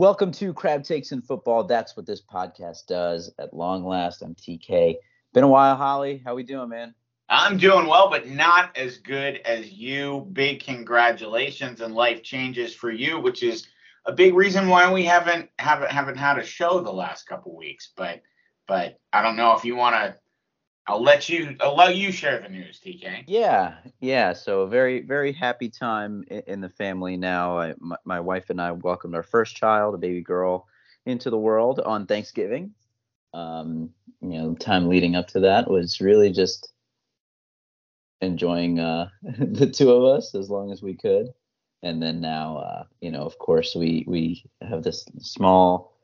Welcome to Crab Takes in Football. That's what this podcast does. At long last, I'm TK. Been a while, Holly. How we doing, man? I'm doing well, but not as good as you. Big congratulations and life changes for you, which is a big reason why we haven't haven't haven't had a show the last couple weeks. But but I don't know if you want to. I'll let you I'll let you share the news, TK. Yeah, yeah. So a very very happy time in, the family now. I, my, my wife and I welcomed our first child, a baby girl, into the world on Thanksgiving. Um, you know, time leading up to that was really just enjoying uh, the two of us as long as we could. And then now, uh, you know, of course, we we have this small,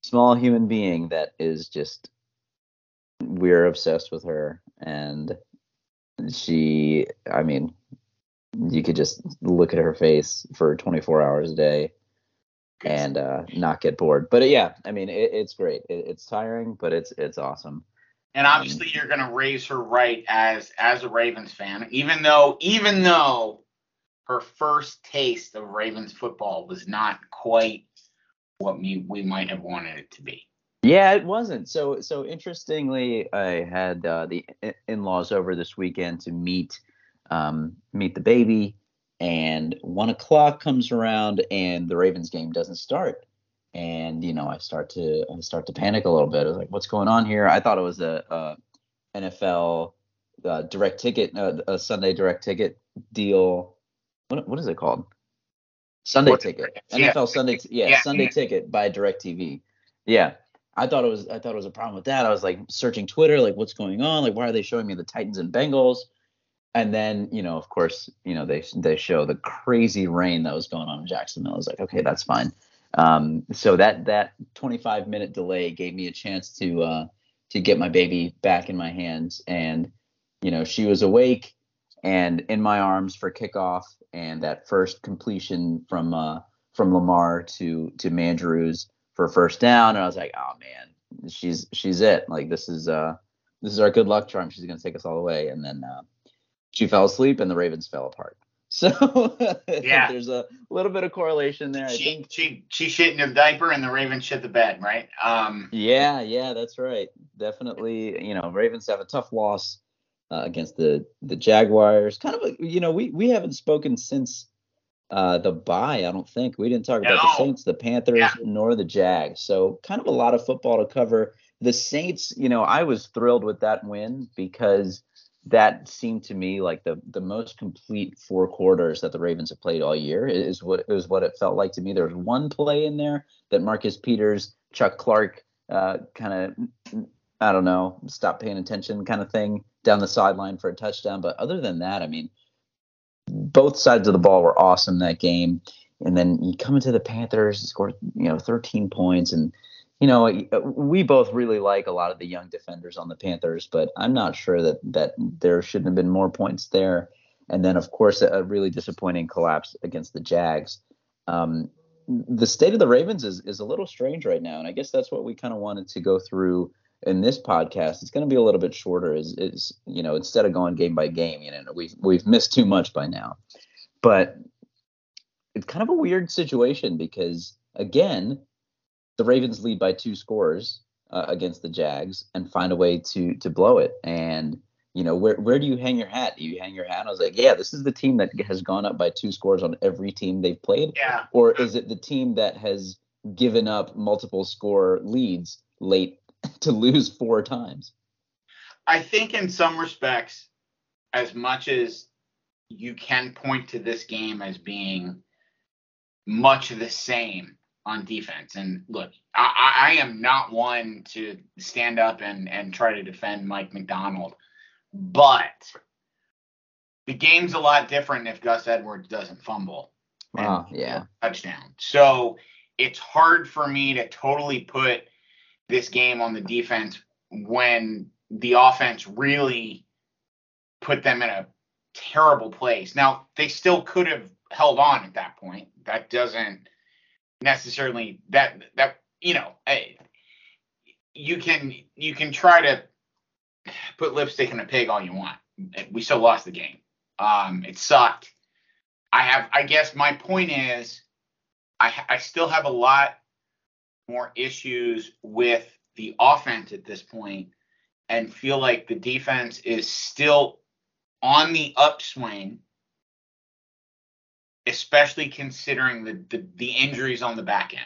small human being that is just we're obsessed with her, and she, I mean, you could just look at her face for 24 hours a day and uh, not get bored. But uh, yeah, I mean, it, it's great. It, it's tiring, but it's it's awesome. And obviously, you're going to raise her right as as a Ravens fan, even though even though her first taste of Ravens football was not quite what we we might have wanted it to be. Yeah, it wasn't. So so interestingly, I had uh, the in-laws over this weekend to meet um, meet the baby, and one o'clock comes around and the Ravens game doesn't start. And you know, I start to I start to panic a little bit. I was like, "What's going on here?" I thought it was a, a NFL uh, direct ticket, uh, a Sunday direct ticket deal. What what is it called? Sunday what, ticket. Yeah. NFL Sunday. Yeah, yeah, Sunday yeah. ticket by Directv. Yeah. I thought it was I thought it was a problem with that. I was like searching Twitter, like what's going on? Like why are they showing me the Titans and Bengals? And then, you know, of course, you know, they they show the crazy rain that was going on in Jacksonville. I was like, okay, that's fine. Um, so that that 25 minute delay gave me a chance to uh, to get my baby back in my hands, and you know, she was awake and in my arms for kickoff, and that first completion from uh, from Lamar to to Mandrews for first down, and I was like, oh man, she's she's it. Like this is uh this is our good luck charm. She's gonna take us all the way, and then. Uh, she fell asleep and the Ravens fell apart. So yeah, there's a little bit of correlation there. She, I think she she shit in her diaper and the Ravens shit the bed, right? Um, yeah, yeah, that's right. Definitely, you know, Ravens have a tough loss uh, against the the Jaguars. Kind of, a, you know, we we haven't spoken since uh, the bye. I don't think we didn't talk about no. the Saints, the Panthers, yeah. nor the Jags. So kind of a lot of football to cover. The Saints, you know, I was thrilled with that win because that seemed to me like the the most complete four quarters that the Ravens have played all year is what is what it felt like to me. There was one play in there that Marcus Peters, Chuck Clark, uh, kind of I don't know, stop paying attention kind of thing down the sideline for a touchdown. But other than that, I mean, both sides of the ball were awesome that game. And then you come into the Panthers, score you know 13 points and you know, uh, we both really like a lot of the young defenders on the Panthers, but I'm not sure that that there shouldn't have been more points there. And then, of course, a, really disappointing collapse against the Jags. Um, the state of the Ravens is is a little strange right now, and I guess that's what we kind of wanted to go through in this podcast. It's going to be a little bit shorter. Is is you know instead of going game by game, you know we've we've missed too much by now, but it's kind of a weird situation because again the Ravens lead by two scores uh, against the Jags and find a way to to blow it. And you know, where where do you hang your hat? Do you hang your hat? I was like, yeah, this is the team that has gone up by two scores on every team they've played. Yeah. Or is it the team that has given up multiple score leads late to lose four times? I think in some respects, as much as you can point to this game as being much the same on defense. And look, I, I am not one to stand up and, and try to defend Mike Macdonald, but the game's a lot different if Gus Edwards doesn't fumble. Wow, yeah. Touchdown. So it's hard for me to totally put this game on the defense when the offense really put them in a terrible place. Now, they still could have held on at that point. That doesn't necessarily that that you know you can you can try to put lipstick in a pig all you want. We still lost the game. Um, it sucked. I have I guess my point is I I still have a lot more issues with the offense at this point and feel like the defense is still on the upswing, especially considering the, the, the injuries on the back end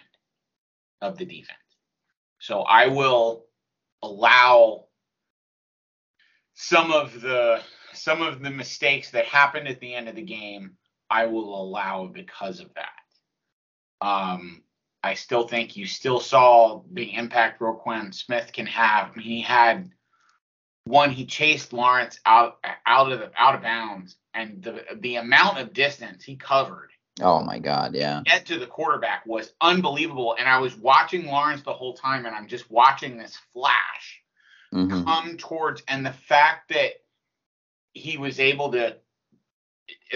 of the defense. So I will allow some of the some of the mistakes that happened at the end of the game, I will allow because of that. Um, I still think you still saw the impact Roquan Smith can have. I mean, he had one, he chased Lawrence out out of the, out of bounds, and the the amount of distance he covered. Oh my God, yeah. Get to the quarterback was unbelievable, and I was watching Lawrence the whole time, and I'm just watching this flash mm-hmm. come towards, and the fact that he was able to,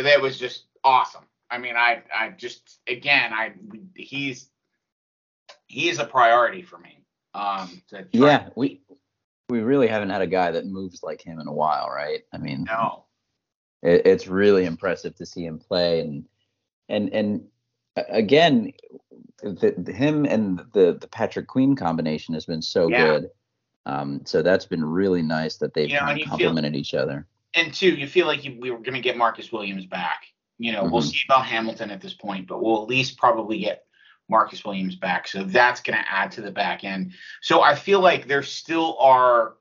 that was just awesome. I mean, I I just again, I he's he's a priority for me. Um, yeah, we we really haven't had a guy that moves like him in a while, right? I mean, no, it, it's really impressive to see him play, and and and again, the, the, him and the the Patrick Queen combination has been so yeah. good. Um, so that's been really nice that they've you know, complemented feel, each other. And two, you feel like you, we were going to get Marcus Williams back. You know, mm-hmm. we'll see about Hamilton at this point, but we'll at least probably get Marcus Williams back. So that's going to add to the back end. So I feel like there still are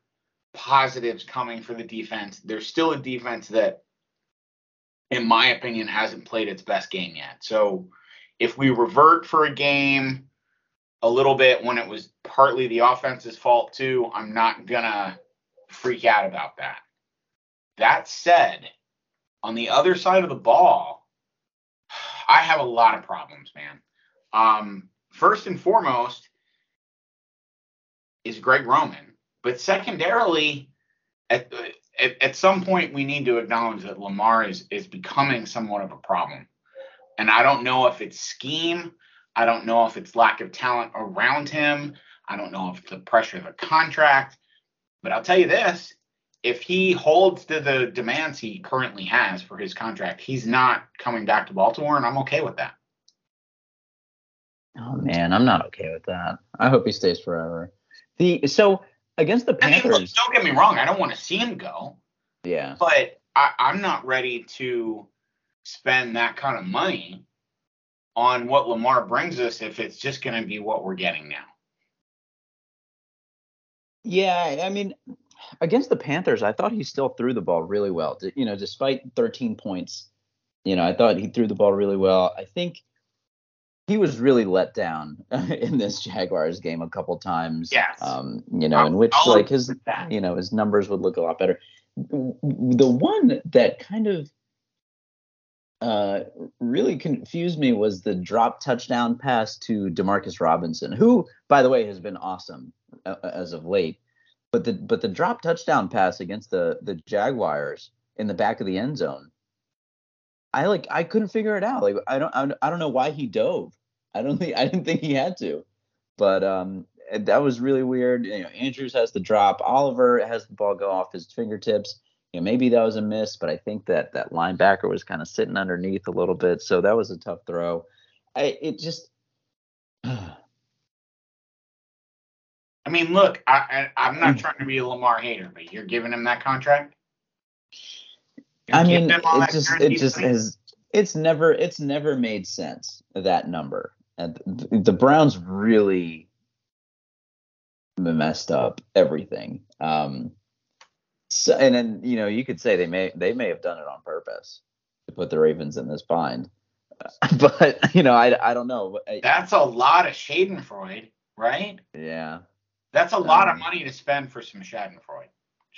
positives coming for the defense. There's still a defense that, in my opinion, hasn't played its best game yet. So if we revert for a game a little bit when it was partly the offense's fault too, I'm not going to freak out about that. That said, on the other side of the ball, I have a lot of problems, man. Um, first and foremost is Greg Roman, but secondarily, at, at, at some point, we need to acknowledge that Lamar is is becoming somewhat of a problem. And I don't know if it's scheme. I don't know if it's lack of talent around him. I don't know if it's the pressure of the contract. But I'll tell you this if he holds to the demands he currently has for his contract, he's not coming back to Baltimore, and I'm okay with that. Oh man, I'm not okay with that. I hope he stays forever. The so against the Panthers. I mean, look, don't get me wrong. I don't want to see him go. Yeah. But I, I'm not ready to spend that kind of money on what Lamar brings us if it's just going to be what we're getting now. Yeah, I mean, against the Panthers, I thought he still threw the ball really well. You know, despite 13 points, you know, I thought he threw the ball really well. I think he was really let down in this Jaguars game a couple times. Yes. Um, you know, in which I'll like his you know his numbers would look a lot better. The one that kind of uh, really confused me was the drop touchdown pass to Demarcus Robinson, who, by the way, has been awesome uh, as of late. But the but the drop touchdown pass against the the Jaguars in the back of the end zone I like I couldn't figure it out. Like I don't I don't know why he dove. I don't think I didn't think he had to, but um that was really weird. You know, Andrews has the drop. Oliver has the ball go off his fingertips. You know, maybe that was a miss, but I think that that linebacker was kind of sitting underneath a little bit, so that was a tough throw. I it just. I mean, look, I, I am not trying to be a Lamar hater, but you're giving him that contract. I mean, it just it just has it's never it's never made sense that number. And the Browns really messed up everything. Um, so, and then you know you could say they may they may have done it on purpose to put the Ravens in this bind, but you know I, I don't know. That's a lot of Schadenfreude, right? Yeah. That's a lot um, of money to spend for some Schadenfreude,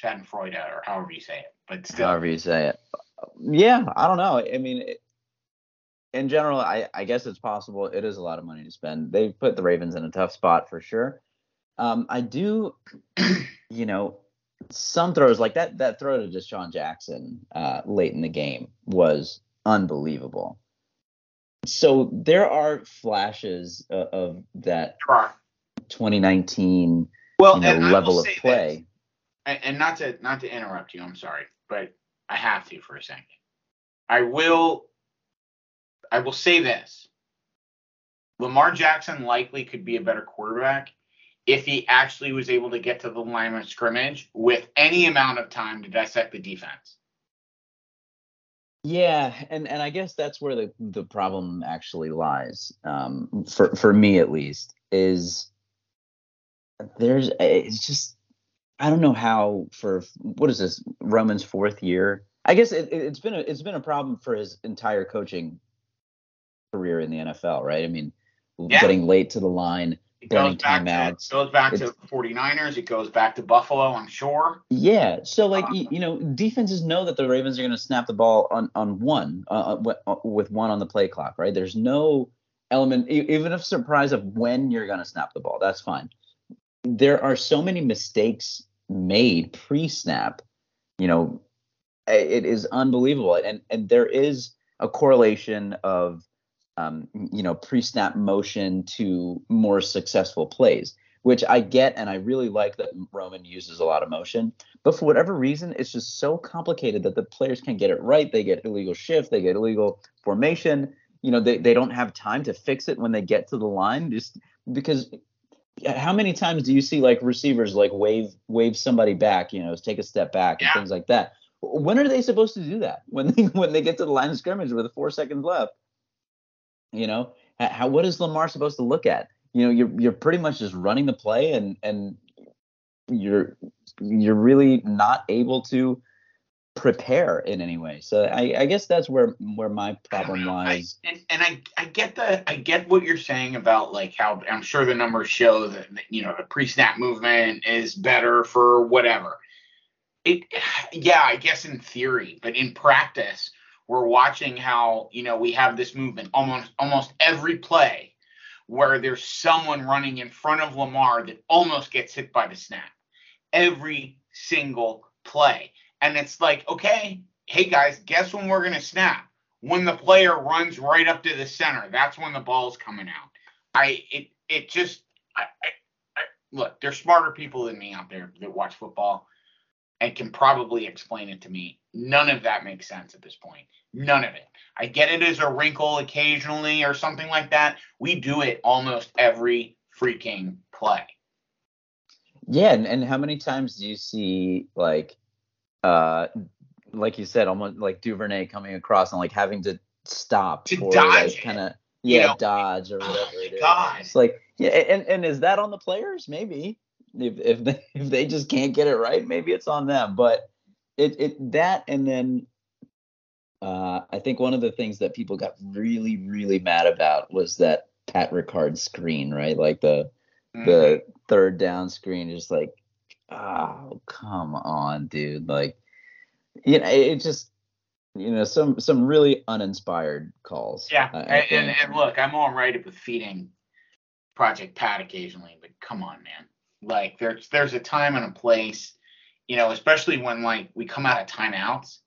Schadenfreude, or however you say it. But still, however you say it. Yeah, I don't know. I mean, it, in general, I, I guess it's possible. It is a lot of money to spend. They've put the Ravens in a tough spot for sure. Um, I do, you know, some throws like that. That throw to DeSean Jackson uh, late in the game was unbelievable. So there are flashes of, of that 2019 well, you know, level of play. This, and not to not to interrupt you, I'm sorry, but I have to for a second. I will I will say this. Lamar Jackson likely could be a better quarterback if he actually was able to get to the line of scrimmage with any amount of time to dissect the defense. Yeah, and and I guess that's where the the problem actually lies, um, for for me at least, is there's it's just I don't know how for what is this Roman's fourth year. I guess it, has been a it's been a problem for his entire coaching career in the NFL, right? I mean, yeah. getting late to the line, it burning timeouts. it goes back to 49ers. It goes back to Buffalo, I'm sure. Yeah. So, like, uh, you, you, know, defenses know that the Ravens are going to snap the ball on, on one, uh, uh, uh, with one on the play clock, right? There's no element, even of surprise of when you're going to snap the ball. That's fine. There are so many mistakes made pre snap, you know, it is unbelievable. And, and there is a correlation of um, you know, pre-snap motion to more successful plays, which I get and I really like that Roman uses a lot of motion. But for whatever reason, it's just so complicated that the players can't get it right. They get illegal shift, they get illegal formation. You know, they, they don't have time to fix it when they get to the line just because how many times do you see like receivers like wave wave somebody back, you know, take a step back and things like that? When are they supposed to do that? When they when they get to the line of scrimmage with four seconds left? You know, how what is Lamar supposed to look at? You know, you're you're pretty much just running the play and and you're you're really not able to prepare in any way. So I, I guess that's where where my problem lies. I, and, and I I get the I get what you're saying about like how I'm sure the numbers show that you know the pre-snap movement is better for whatever. It yeah, I guess in theory, but in practice, we're watching how you know we have this movement almost almost every play where there's someone running in front of Lamar that almost gets hit by the snap. Every single play. And it's like, okay, hey guys, guess when we're going to snap? When the player runs right up to the center, that's when the ball's coming out. I it it just I, I, I, look, there's smarter people than me out there that watch football and can probably explain it to me. None of that makes sense at this point. None of it. I get it as a wrinkle occasionally or something like that. We do it almost every freaking play. Yeah, and, and how many times do you see like uh like you said, almost like Duvernay coming across and like having to stop to dodge like kind of yeah, you know, dodge or whatever oh it is. God. It's like yeah, and, and is that on the players? Maybe if if they if they just can't get it right, maybe it's on them. But it it that and then uh, I think one of the things that people got really really mad about was that Pat Ricard screen, right? Like the mm-hmm. the third down screen, just like oh come on, dude. Like you know, it just you know some some really uninspired calls. Yeah, and, and, and look, I'm all right with feeding Project Pat occasionally, but come on, man. Like there's there's a time and a place, you know, especially when like we come out of timeouts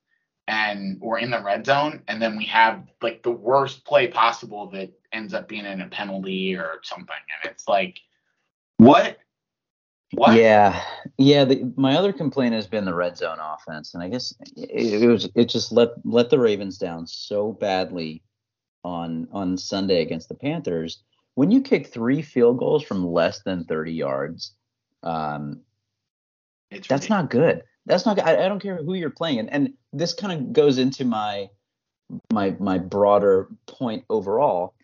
and we're in the red zone and then we have like the worst play possible that ends up being in a penalty or something. And it's like, what? What? Yeah, yeah. The, my other complaint has been the red zone offense, and I guess it, it was it just let let the Ravens down so badly on on Sunday against the Panthers. When you kick three field goals from less than 30 yards, um, it's that's ridiculous. not good. That's not. I, I don't care who you're playing, and, and this kind of goes into my my my broader point overall.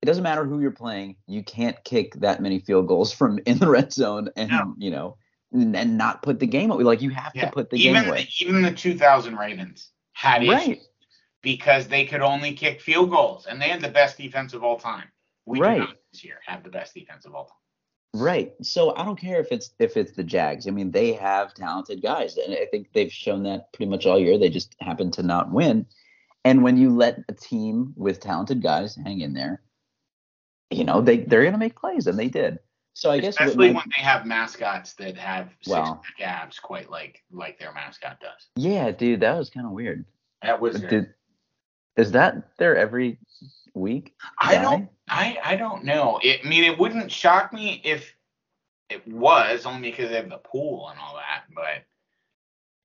It doesn't matter who you're playing. You can't kick that many field goals from in the red zone, and no. you know, and, and, not put the game away. Like you have yeah. to put the even game away. The, even the 2000 Ravens had right. issues because they could only kick field goals, and they had the best defense of all time. We right. do not this year have the best defense of all time. Right. So I don't care if it's if it's the Jags. I mean, they have talented guys, and I think they've shown that pretty much all year. They just happen to not win. And when you let a team with talented guys hang in there, you know they they're gonna make plays, and they did. So I guess especially when they have mascots that have six well, abs, quite like like their mascot does. Yeah, dude, that was kind of weird. That was. Did, is that there every week? I don't. I I don't know. It, I mean, it wouldn't shock me if it was only because they have the pool and all that. But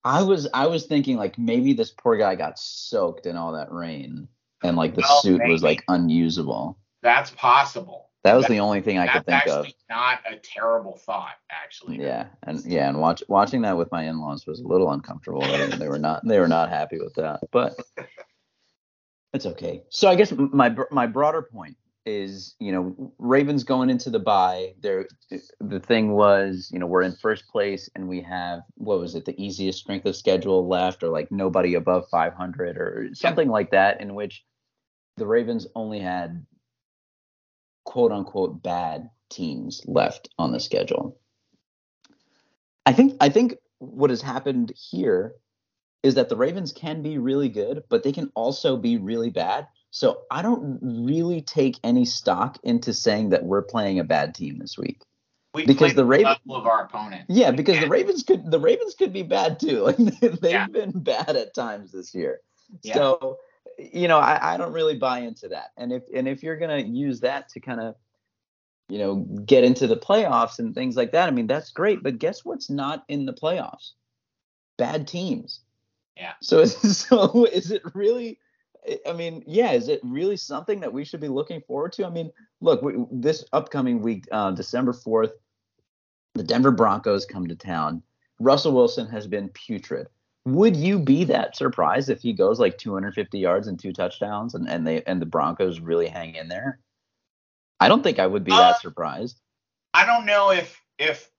I was I was thinking like maybe this poor guy got soaked in all that rain and like the well, suit maybe. was like unusable. That's possible. That was that, the only thing I could think of. Not a terrible thought, actually. Yeah, and yeah, and watch, watching that with my in-laws was a little uncomfortable. they were not they were not happy with that, but it's okay. So I guess my my broader point is, you know, Ravens going into the bye. There, the thing was, you know, we're in first place and we have what was it, the easiest strength of schedule left, or like nobody above 500 or something like that, in which the Ravens only had quote unquote bad teams left on the schedule. I think I think what has happened here is that the Ravens can be really good, but they can also be really bad. So I don't really take any stock into saying that we're playing a bad team this week. We because the Ravens of our opponent. Yeah, because the Ravens could the Ravens could be bad too. Like they've yeah. been bad at times this year. Yeah. So you know, I, I don't really buy into that. And if and if you're gonna use that to kind of you know get into the playoffs and things like that, I mean that's great. But guess what's not in the playoffs? Bad teams. Yeah. So so is it really? I mean, yeah, is it really something that we should be looking forward to? I mean, look, we, this upcoming week, uh, December fourth, the Denver Broncos come to town. Russell Wilson has been putrid would you be that surprised if he goes like 250 yards and two touchdowns and, and they and the Broncos really hang in there? I don't think I would be uh, that surprised. I don't know if if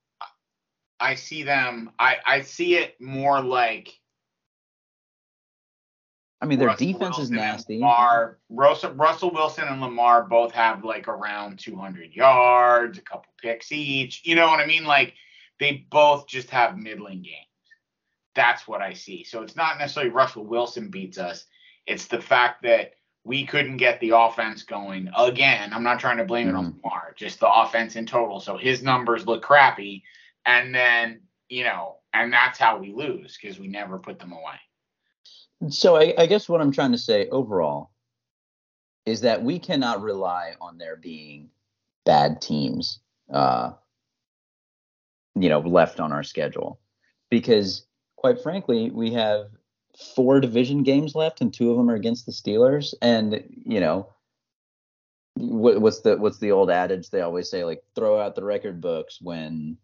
I see them I I see it more like I mean, their Russell defense Wilson is nasty. Lamar, Russell, Russell Wilson and Lamar both have like around 200 yards, a couple picks each. You know what I mean? Like they both just have middling games. That's what I see. So it's not necessarily Russell Wilson beats us. It's the fact that we couldn't get the offense going again. I'm not trying to blame mm-hmm. it on mm-hmm. Lamar, just the offense in total. So his numbers look crappy. And then, you know, and that's how we lose because we never put them away. So I, I, guess what I'm trying to say overall is that we cannot rely on there being bad teams, uh, you know, left on our schedule because quite frankly, we have four division games left, and two of them are against the Steelers. And you know, what, what's the what's the old adage they always say? Like, throw out the record books when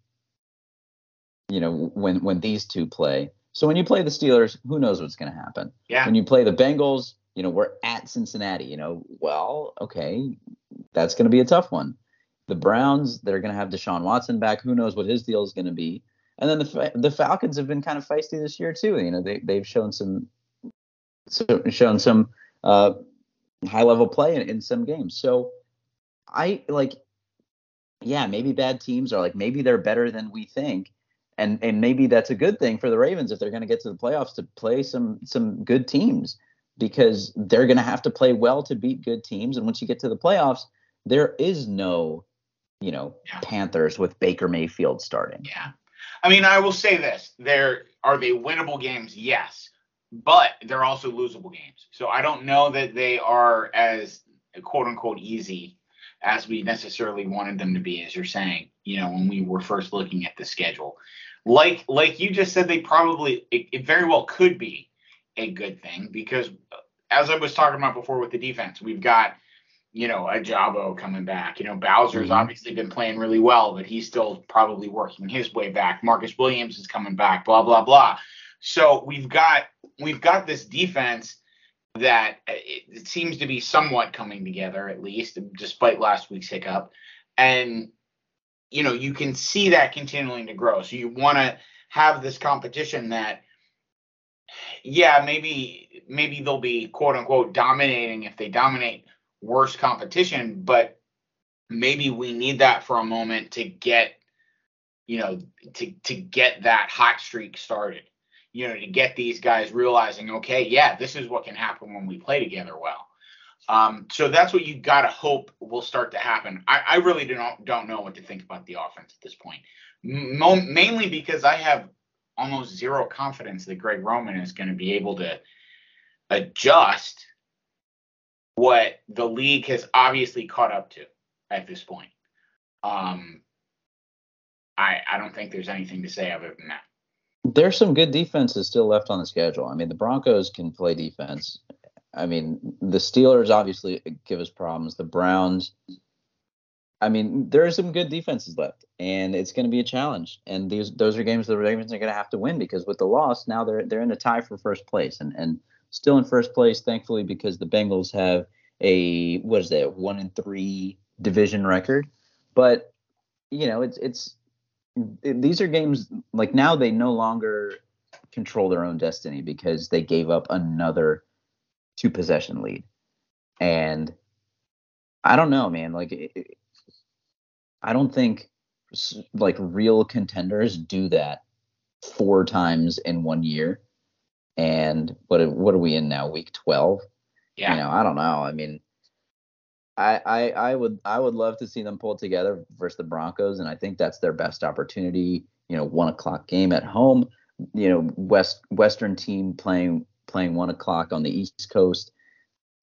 you know when when these two play. So when you play the Steelers, who knows what's going to happen? Yeah. When you play the Bengals, you know we're at Cincinnati. You know, well, okay, that's going to be a tough one. The Browns, they're going to have Deshaun Watson back. Who knows what his deal is going to be? And then the the Falcons have been kind of feisty this year too. You know, they they've shown some so, shown some uh, high level play in, in some games. So I like, yeah, maybe bad teams are like maybe they're better than we think, and and maybe that's a good thing for the Ravens if they're going to get to the playoffs to play some some good teams because they're going to have to play well to beat good teams. And once you get to the playoffs, there is no, you know, yeah. Panthers with Baker Mayfield starting. Yeah. I mean, I will say this: there are they winnable games, yes, but they're also losable games. So I don't know that they are as quote unquote easy as we necessarily wanted them to be, as you're saying. You know, when we were first looking at the schedule, like like you just said, they probably it, it very well could be a good thing because, as I was talking about before with the defense, we've got you know, Ojabo coming back. You know, Bowser's mm-hmm. obviously been playing really well, but he's still probably working his way back. Marcus Williams is coming back, blah, blah, blah. So we've got we've got this defense that it, it seems to be somewhat coming together, at least, despite last week's hiccup. And you know, you can see that continuing to grow. So you want to have this competition that yeah, maybe maybe they'll be quote unquote dominating if they dominate worse competition, but maybe we need that for a moment to get, you know, to to get that hot streak started. You know, to get these guys realizing, okay, yeah, this is what can happen when we play together well. Um, so that's what you got to hope will start to happen. I, I really don't don't know what to think about the offense at this point, M- mainly because I have almost zero confidence that Greg Roman is going to be able to adjust what the league has obviously caught up to at this point. Um, I I don't think there's anything to say other than that. There's some good defenses still left on the schedule. I mean, the Broncos can play defense. I mean, the Steelers obviously give us problems. The Browns, I mean, there are some good defenses left, and it's going to be a challenge. And these those are games the Ravens are going to have to win because with the loss, now they're they're in a tie for first place, and and still in first place, thankfully, because the Bengals have a what is that one in three division record. But you know, it's it's it, these are games like now they no longer control their own destiny because they gave up another two possession lead, and I don't know, man. Like it, I don't think like real contenders do that four times in one year. And what what are we in now? Week twelve. Yeah. You know, I don't know. I mean, I, I I would I would love to see them pull together versus the Broncos, and I think that's their best opportunity. You know, one o'clock game at home. You know, west Western team playing playing one o'clock on the East Coast.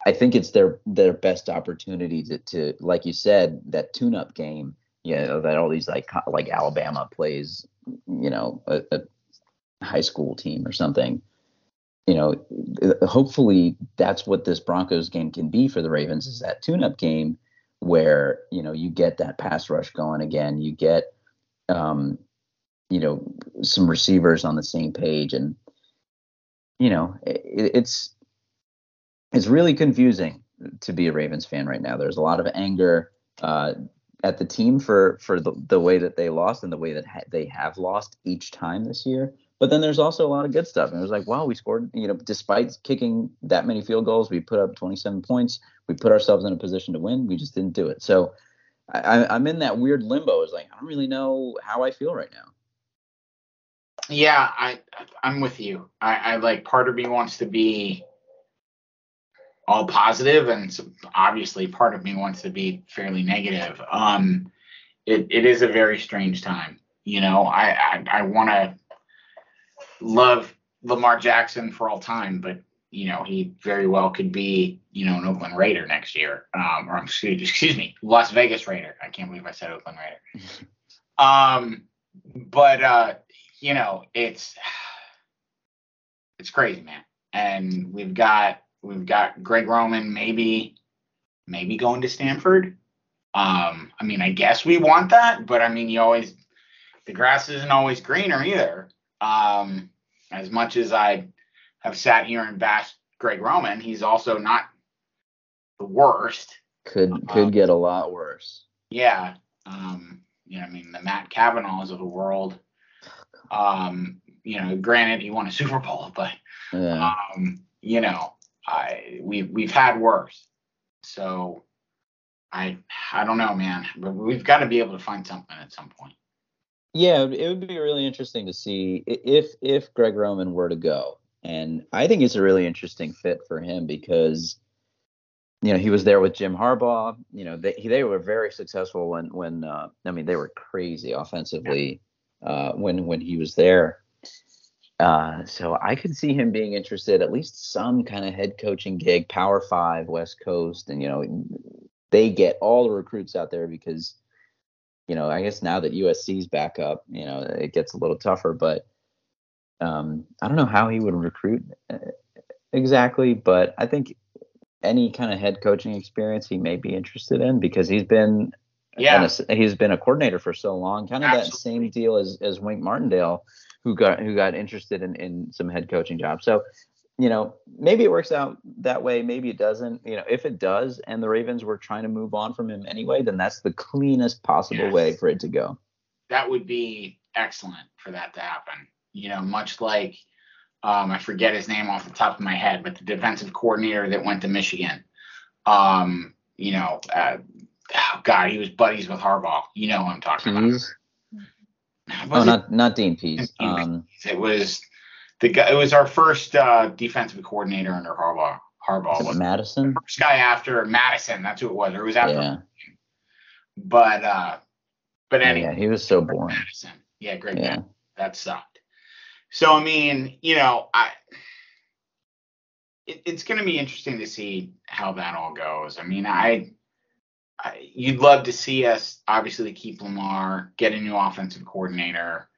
I think it's their their best opportunity to, to like you said, that tune up game you know that all these like like Alabama plays you know a, a high school team or something you know hopefully that's what this Broncos game can be for the Ravens is that tune-up game where you know you get that pass rush going again you get um you know some receivers on the same page and you know it, it's it's really confusing to be a Ravens fan right now there's a lot of anger uh, at the team for for the, the way that they lost and the way that ha- they have lost each time this year. But then there's also a lot of good stuff. And it was like, wow, we scored, you know, despite kicking that many field goals, we put up 27 points. We put ourselves in a position to win. We just didn't do it. So I, I'm in that weird limbo. It's like, I don't really know how I feel right now. Yeah, I I'm with you. I, I like part of me wants to be all positive, and obviously part of me wants to be fairly negative. Um, it, it is a very strange time. You know, I I, I want to love Lamar Jackson for all time, but you know he very well could be you know an Oakland Raider next year, um, or excuse, excuse me, Las Vegas Raider. I can't believe I said Oakland Raider. um, but uh, you know it's it's crazy, man, and we've got We've got Greg Roman maybe maybe going to Stanford. Um, I mean, I guess we want that, but I mean, you always the grass isn't always greener either. Um, as much as I have sat here and bashed Greg Roman, he's also not the worst. Could could um, get a lot worse. Yeah. Um, you know, I mean, the Matt Cavanaughs of the world. Um, you know, granted he won a Super Bowl, but yeah. um, you know, I we we've had worse. So I I don't know, man, but we've got to be able to find something at some point. Yeah, it would be really interesting to see if if Greg Roman were to go, and I think it's a really interesting fit for him because you know he was there with Jim Harbaugh. You know they they were very successful when when uh, I mean they were crazy offensively uh, when when he was there. Uh, so I could see him being interested, at least some kind of head coaching gig, Power Five, West Coast, and you know they get all the recruits out there because you know I guess now that USC's back up, you know it gets a little tougher. But um, I don't know how he would recruit uh, exactly, but I think any kind of head coaching experience he may be interested in because he's been yeah a, he's been a coordinator for so long, kind of Absolutely. that same deal as as Wink Martindale who got who got interested in in some head coaching jobs. So, you know, maybe it works out that way, maybe it doesn't. You know, if it does and the Ravens were trying to move on from him anyway, then that's the cleanest possible yes. way for it to go. That would be excellent for that to happen. You know, much like um, I forget his name off the top of my head, but the defensive coordinator that went to Michigan. Um, you know, uh, oh God, he was buddies with Harbaugh. You know who I'm talking about oh, not not Dean Pees. Um, it was the guy. It was our first uh, defensive coordinator under Harbaugh. Harbaugh was Mattison. First guy after Mattison. That's who it was. Or it was after. Yeah. But uh, but anyway, yeah, he was so boring. Mattison. Yeah, great. Yeah. That sucked. So I mean, you know, I. It's going to be interesting to see how that all goes. I mean, I you'd love to see us obviously keep Lamar, get a new offensive coordinator,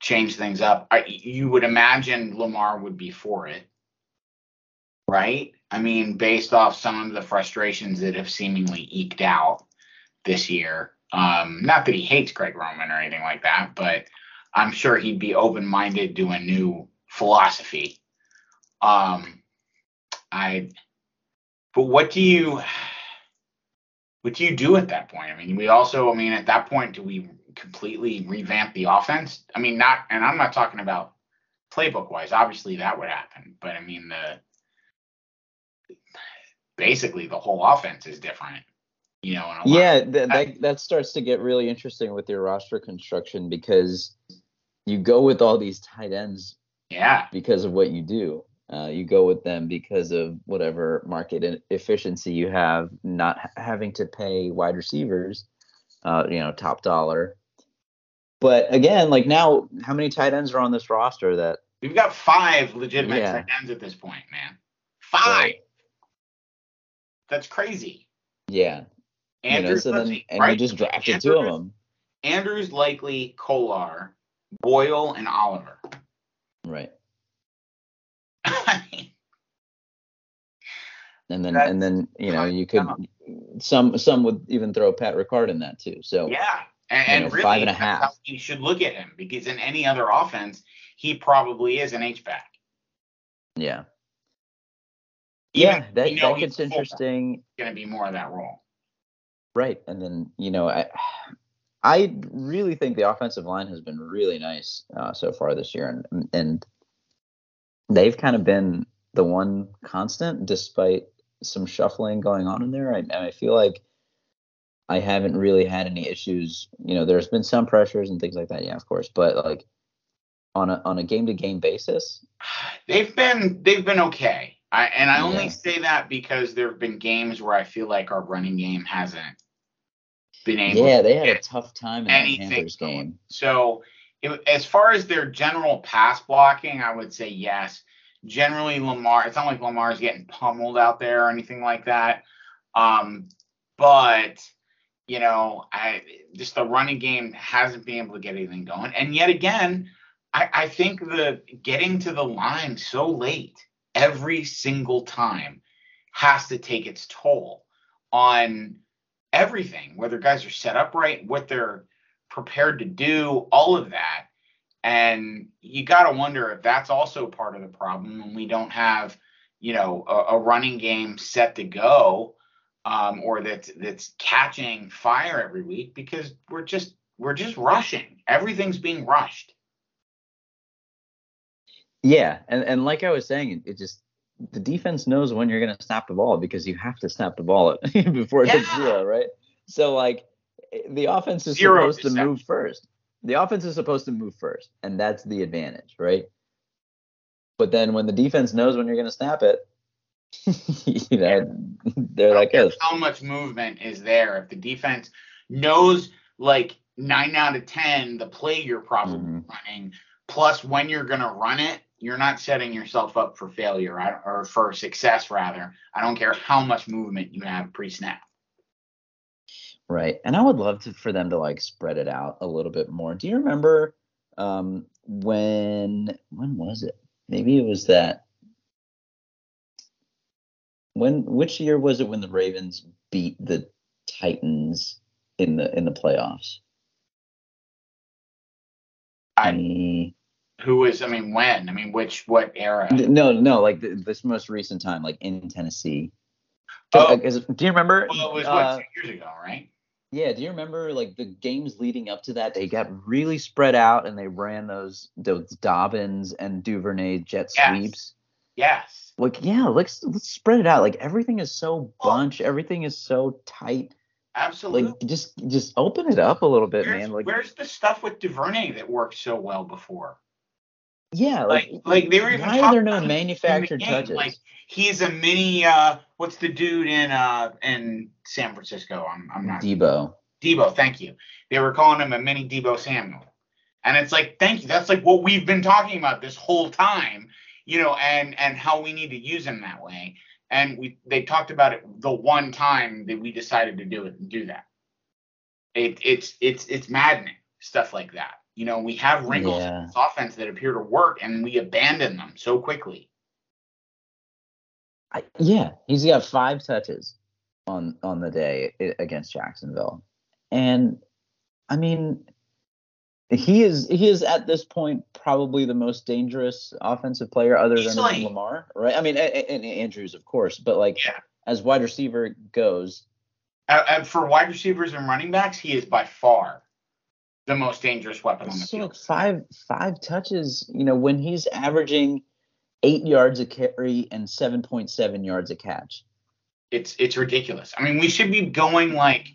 change things up. I, you would imagine Lamar would be for it, right? I mean, based off some of the frustrations that have seemingly eked out this year. Um, not that he hates Greg Roman or anything like that, but I'm sure he'd be open minded to a new philosophy. Um, I, but what do you, what do you do at that point? I mean, we also, I mean, at that point, do we completely revamp the offense? I mean, not, and I'm not talking about playbook wise. Obviously, that would happen, but I mean, the basically the whole offense is different. You know, yeah, that, that that starts to get really interesting with your roster construction because you go with all these tight ends yeah because of what you do uh, you go with them because of whatever market efficiency you have not having to pay wide receivers uh, you know top dollar but again like now how many tight ends are on this roster that we've got five legitimate yeah. tight ends at this point man five right. that's crazy yeah Andrews, you know, so then, and right? you just drafted Andrews, two of them Andrews Likely Kolar Boyle and Oliver. Right. and then and then you know you could some some would even throw Pat Ricard in that too. So yeah, and, and know, really, five and a half. you should look at him because in any other offense, he probably is an H back. Yeah. Even, yeah, that you know, that gets interesting. Going to be more of that role. Right, and then you know I I really think the offensive line has been really nice uh, so far this year, and and they've kind of been the one constant despite some shuffling going on in there. I, and I feel like I haven't really had any issues. You know, there's been some pressures and things like that, yeah, of course, but like on a on a game to game basis, they've been they've been okay. I, and I yeah. only say that because there have been games where I feel like our running game hasn't been able. Yeah, they had a tough time in anything. that Panthers game. So, it, as far as their general pass blocking, I would say yes. Generally, Lamar. It's not like Lamar's getting pummeled out there or anything like that. Um, but you know, I just the running game hasn't been able to get anything going. And yet again, I, I think the getting to the line so late every single time has to take its toll on everything, whether guys are set up right, what they're prepared to do, all of that. And you got to wonder if that's also part of the problem when we don't have, you know, a, a running game set to go, um, or that's that's catching fire every week because we're just we're just rushing. Everything's being rushed. Yeah, and and like I was saying, it, it just the defense knows when you're going to snap the ball because you have to snap the ball before it yeah. hits zero, right? So like the offense is zero supposed to move first. The offense is supposed to move first, and that's the advantage, right? But then when the defense knows when you're going to snap it, you know, yeah. they're like How much movement is there if the defense knows like nine out of ten the play you're probably mm-hmm. running, plus when you're going to run it, you're not setting yourself up for failure or for success rather. I don't care how much movement you have pre-snap. Right. And I would love to, for them to like spread it out a little bit more. Do you remember um, when when was it? Maybe it was that when which year was it when the Ravens beat the Titans in the in the playoffs? I, who is? I mean, when? I mean, which? What era? No, no, like the, this most recent time, like in Tennessee. Oh, do you remember? Well, it was what uh, two years ago, right? Yeah. Do you remember like the games leading up to that? They got really spread out and they ran those those Dobbins and Duvernay jet yes. sweeps. Yes. Like yeah, let's let's spread it out. Like everything is so oh. bunch, oh. everything is so tight. Absolutely. Like just just open it up a little bit, where's, man. Like where's the stuff with Duvernay that worked so well before? Yeah, like like, like they were even why are there no manufactured the touches? Like he's a mini uh what's the dude in uh in San Francisco? I'm I'm not Deebo. Deebo, thank you. They were calling him a mini Deebo Samuel. And it's like, thank you. That's like what we've been talking about this whole time, you know, and and how we need to use him that way. And we they talked about it the one time that we decided to do it and do that. It it's it's it's maddening stuff like that. You know, we have wrinkles yeah. in this offense that appear to work and we abandon them so quickly. I, yeah, he's got five touches on on the day against Jacksonville, and I mean, he is he is at this point probably the most dangerous offensive player other than like, Lamar, right? I mean, and, and, Andrews of course, but like yeah. as wide receiver goes, uh, for wide receivers and running backs, he is by far the most dangerous weapon on the so field. Five five touches, you know, when he's averaging eight yards a carry and seven point seven yards a catch. It's it's ridiculous. I mean, we should be going like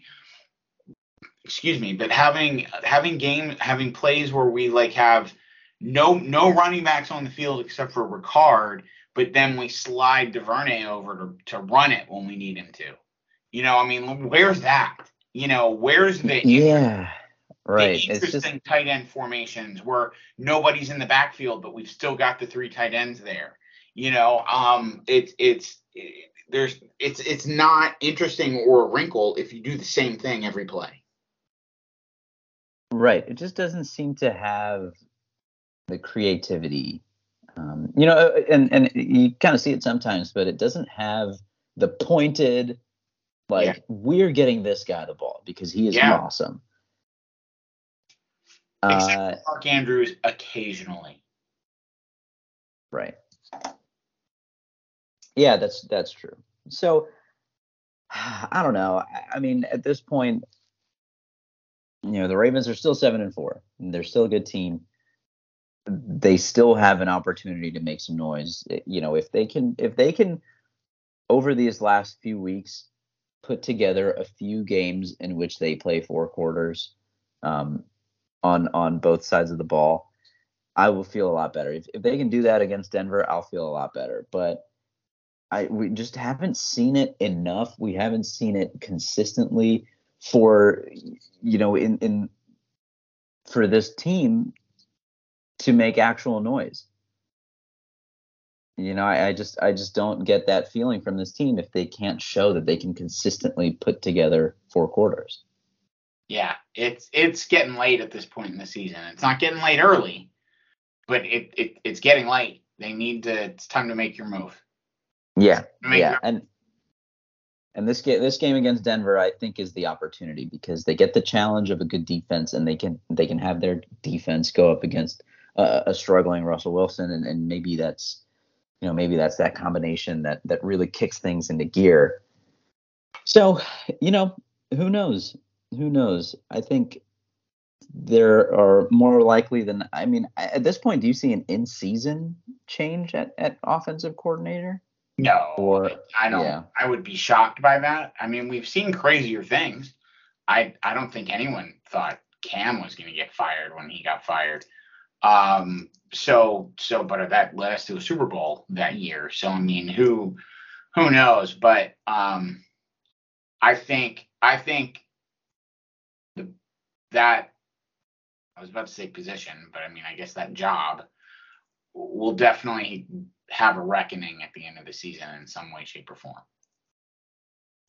excuse me, but having having game having plays where we like have no no running backs on the field except for Ricard, but then we slide Duvernay over to, to run it when we need him to. You know, I mean, where's that? You know, where's the yeah, right? Interesting just... tight end formations where nobody's in the backfield, but we've still got the three tight ends there. You know, um, it's it's it, there's it's it's not interesting or a wrinkle if you do the same thing every play. Right. It just doesn't seem to have the creativity. Um, you know, uh, and and you kind of see it sometimes, but it doesn't have the pointed like yeah. we're getting this guy the ball because he is yeah. awesome. Except uh, Mark Andrews occasionally. Right. Yeah, that's that's true. So I don't know. I, mean, at this point, you know the Ravens are still seven and four. And they're still a good team. They still have an opportunity to make some noise. You know, if they can, if they can, over these last few weeks, put together a few games in which they play four quarters, um, on on both sides of the ball, I will feel a lot better. If if they can do that against Denver, I'll feel a lot better. But I we just haven't seen it enough. We haven't seen it consistently for you know in in for this team to make actual noise. You know, I, I, just I just don't get that feeling from this team if they can't show that they can consistently put together four quarters. Yeah, it's it's getting late at this point in the season. It's not getting late early, but it, it it's getting late. They need to. It's time to make your move. Yeah, yeah, and and this game, this game against Denver, I think, is the opportunity because they get the challenge of a good defense, and they can they can have their defense go up against uh, a struggling Russell Wilson, and, and maybe that's you know maybe that's that combination that that really kicks things into gear. So you know who knows who knows? I think there are more likely than I mean at this point. Do you see an in season change at at offensive coordinator? No, or, I don't. Yeah. I would be shocked by that. I mean, we've seen crazier things. I I don't think anyone thought Cam was going to get fired when he got fired. Um. So so, but that led us to a Super Bowl that year. So I mean, who who knows? But um, I think I think that I was about to say position, but I mean, I guess that job will definitely have a reckoning at the end of the season in some way, shape, or form.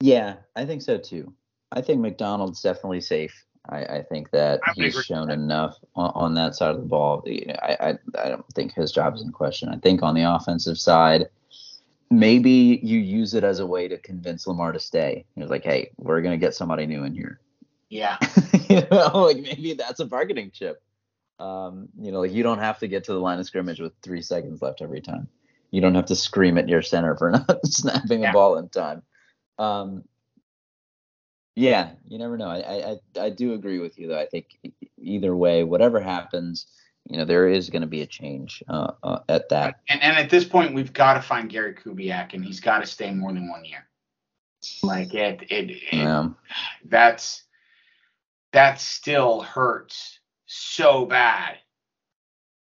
Yeah, I think so too. I think Macdonald's definitely safe. I, I think that he's shown that. enough on, on, that side of the ball. I, I I don't think his job is in question. I think on the offensive side, maybe you use it as a way to convince Lamar to stay. He was like, hey, we're gonna get somebody new in here. Yeah. you know, like maybe that's a bargaining chip. Um, you know, like you don't have to get to the line of scrimmage with three seconds left every time you don't have to scream at your center for not snapping yeah. the ball in time. Um, yeah, you never know. I, I I do agree with you though. I think either way, whatever happens, you know, there is going to be a change uh, uh, at that. And and at this point, we've got to find Gary Kubiak, and he's got to stay more than one year. Like it, it, it yeah. that's that still hurts so bad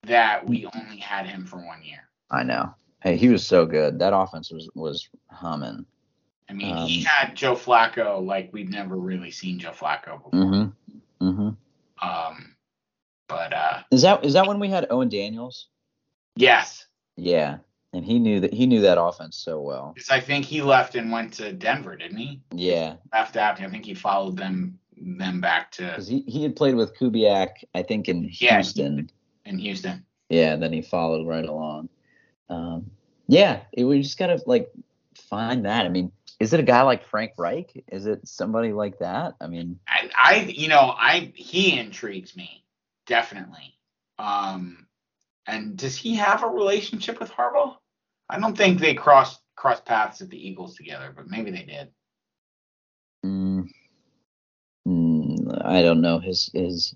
that we only had him for one year. I know. Hey, he was so good. That offense was was humming. I mean, um, he had Joe Flacco like we'd never really seen Joe Flacco before. Mm-hmm. Mm-hmm. Um, but uh, is that is that when we had Owen Daniels? Yes. Yeah, and he knew that he knew that offense so well. Because I think he left and went to Denver, didn't he? Yeah. Left after, I think he followed them them back to. Because he, he had played with Kubiak, I think in Houston. Yeah, in Houston. Yeah, and then he followed right along um, yeah, it, we just gotta like find that. I mean, is it a guy like Frank Reich? Is it somebody like that? I mean, I, I you know, I he intrigues me definitely. Um, and does he have a relationship with Harbaugh? I don't think they crossed crossed paths at the Eagles together, but maybe they did. I don't know his his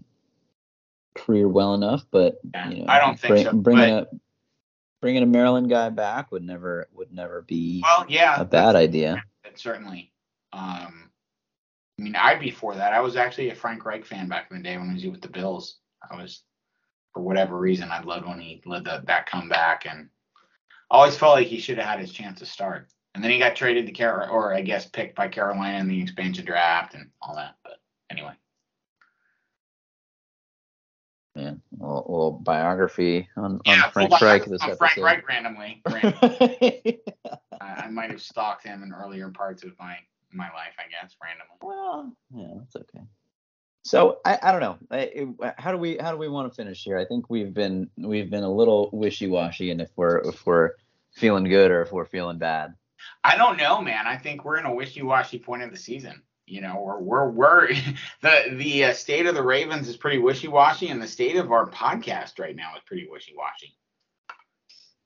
career well enough, but Yeah, you know, I don't think so, Bringing but- a bringing a Maryland guy back would never would never be Well, yeah, a bad idea. Certainly. Um, I mean, I'd be for that. I was actually a Frank Reich fan back in the day when he was with the Bills. I was, for whatever reason, I loved when he led the, that comeback, and always felt like he should have had his chance to start. And then he got traded to Carolina, or I guess picked by Carolina in the expansion draft and all that. But anyway, Yeah, a little, little biography on, yeah, on Frank full Reich on this Frank episode. Reich randomly. randomly. I, I might have stalked him in earlier parts of my my life, I guess, randomly. well, yeah, that's okay. So I, I don't know. I, it- how do we how do we want to finish here? I think we've been we've been a little wishy washy, and if we're if we're feeling good or if we're feeling bad. I don't know, man. I think we're in a wishy-washy point of the season. You know, we're we're we're the the uh, state of the Ravens is pretty wishy-washy, and the state of our podcast right now is pretty wishy-washy.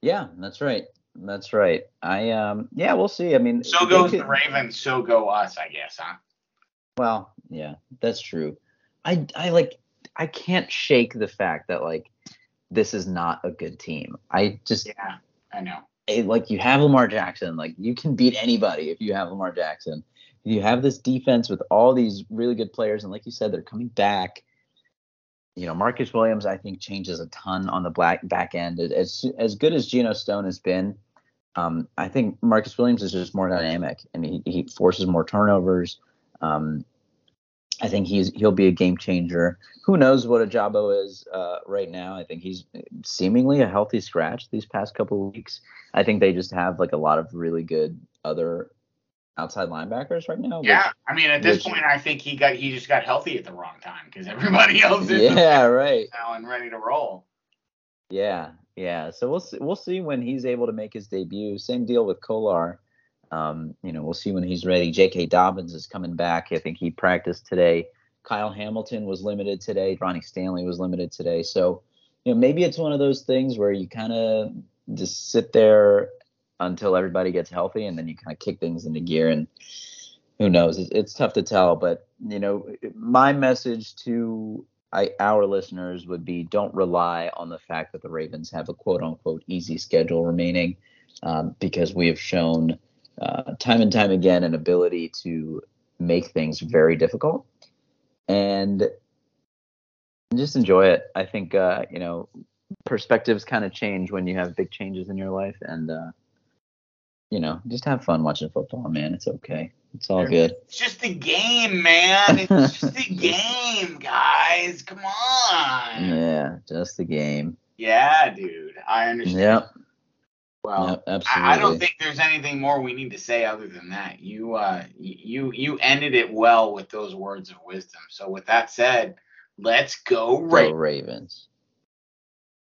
Yeah, that's right. That's right. I um yeah, we'll see. I mean, So goes could- the Ravens, so go us, I guess, huh? Well, yeah, that's true. I I like I can't shake the fact that like this is not a good team. I just Yeah, I know. it, like you have Lamar Jackson, like you can beat anybody if you have Lamar Jackson. You have this defense with all these really good players, and like you said, they're coming back. You know, Marcus Williams, I think, changes a ton on the black back end. As as good as Geno Stone has been, um, I think Marcus Williams is just more dynamic, and he, he forces more turnovers. Um, I think he's he'll be a game changer. Who knows what Ojabo is uh, right now? I think he's seemingly a healthy scratch these past couple weeks. I think they just have like a lot of really good other outside linebackers right now. which- Yeah, I mean, at this which- point, I think he got he just got healthy at the wrong time because everybody else is yeah, right. now and ready to roll. Yeah, yeah. So we'll see, we'll see when he's able to make his debut. Same deal with Kolar. Um, you know, we'll see when he's ready. J.K. Dobbins is coming back. I think he practiced today. Kyle Hamilton was limited today. Ronnie Stanley was limited today. So, you know, maybe it's one of those things where you kind of just sit there until everybody gets healthy, and then you kind of kick things into gear. And who knows? It's, it's tough to tell. But you know, my message to I, our listeners would be don't rely on the fact that the Ravens have a quote unquote easy schedule remaining um, because we have shown uh, time and time again an ability to make things very difficult and just enjoy it. I think, uh, you know, perspectives kind of change when you have big changes in your life and, uh, you know, just have fun watching football, man. It's okay. It's all good. It's just a game, man. It's just a game, guys. Come on. Yeah, just the game. Yeah, dude. I understand. Yep. Well, Yep, absolutely. I, I don't think there's anything more we need to say other than that. You uh you you ended it well with those words of wisdom. So with that said, let's go Go Ravens. Ravens.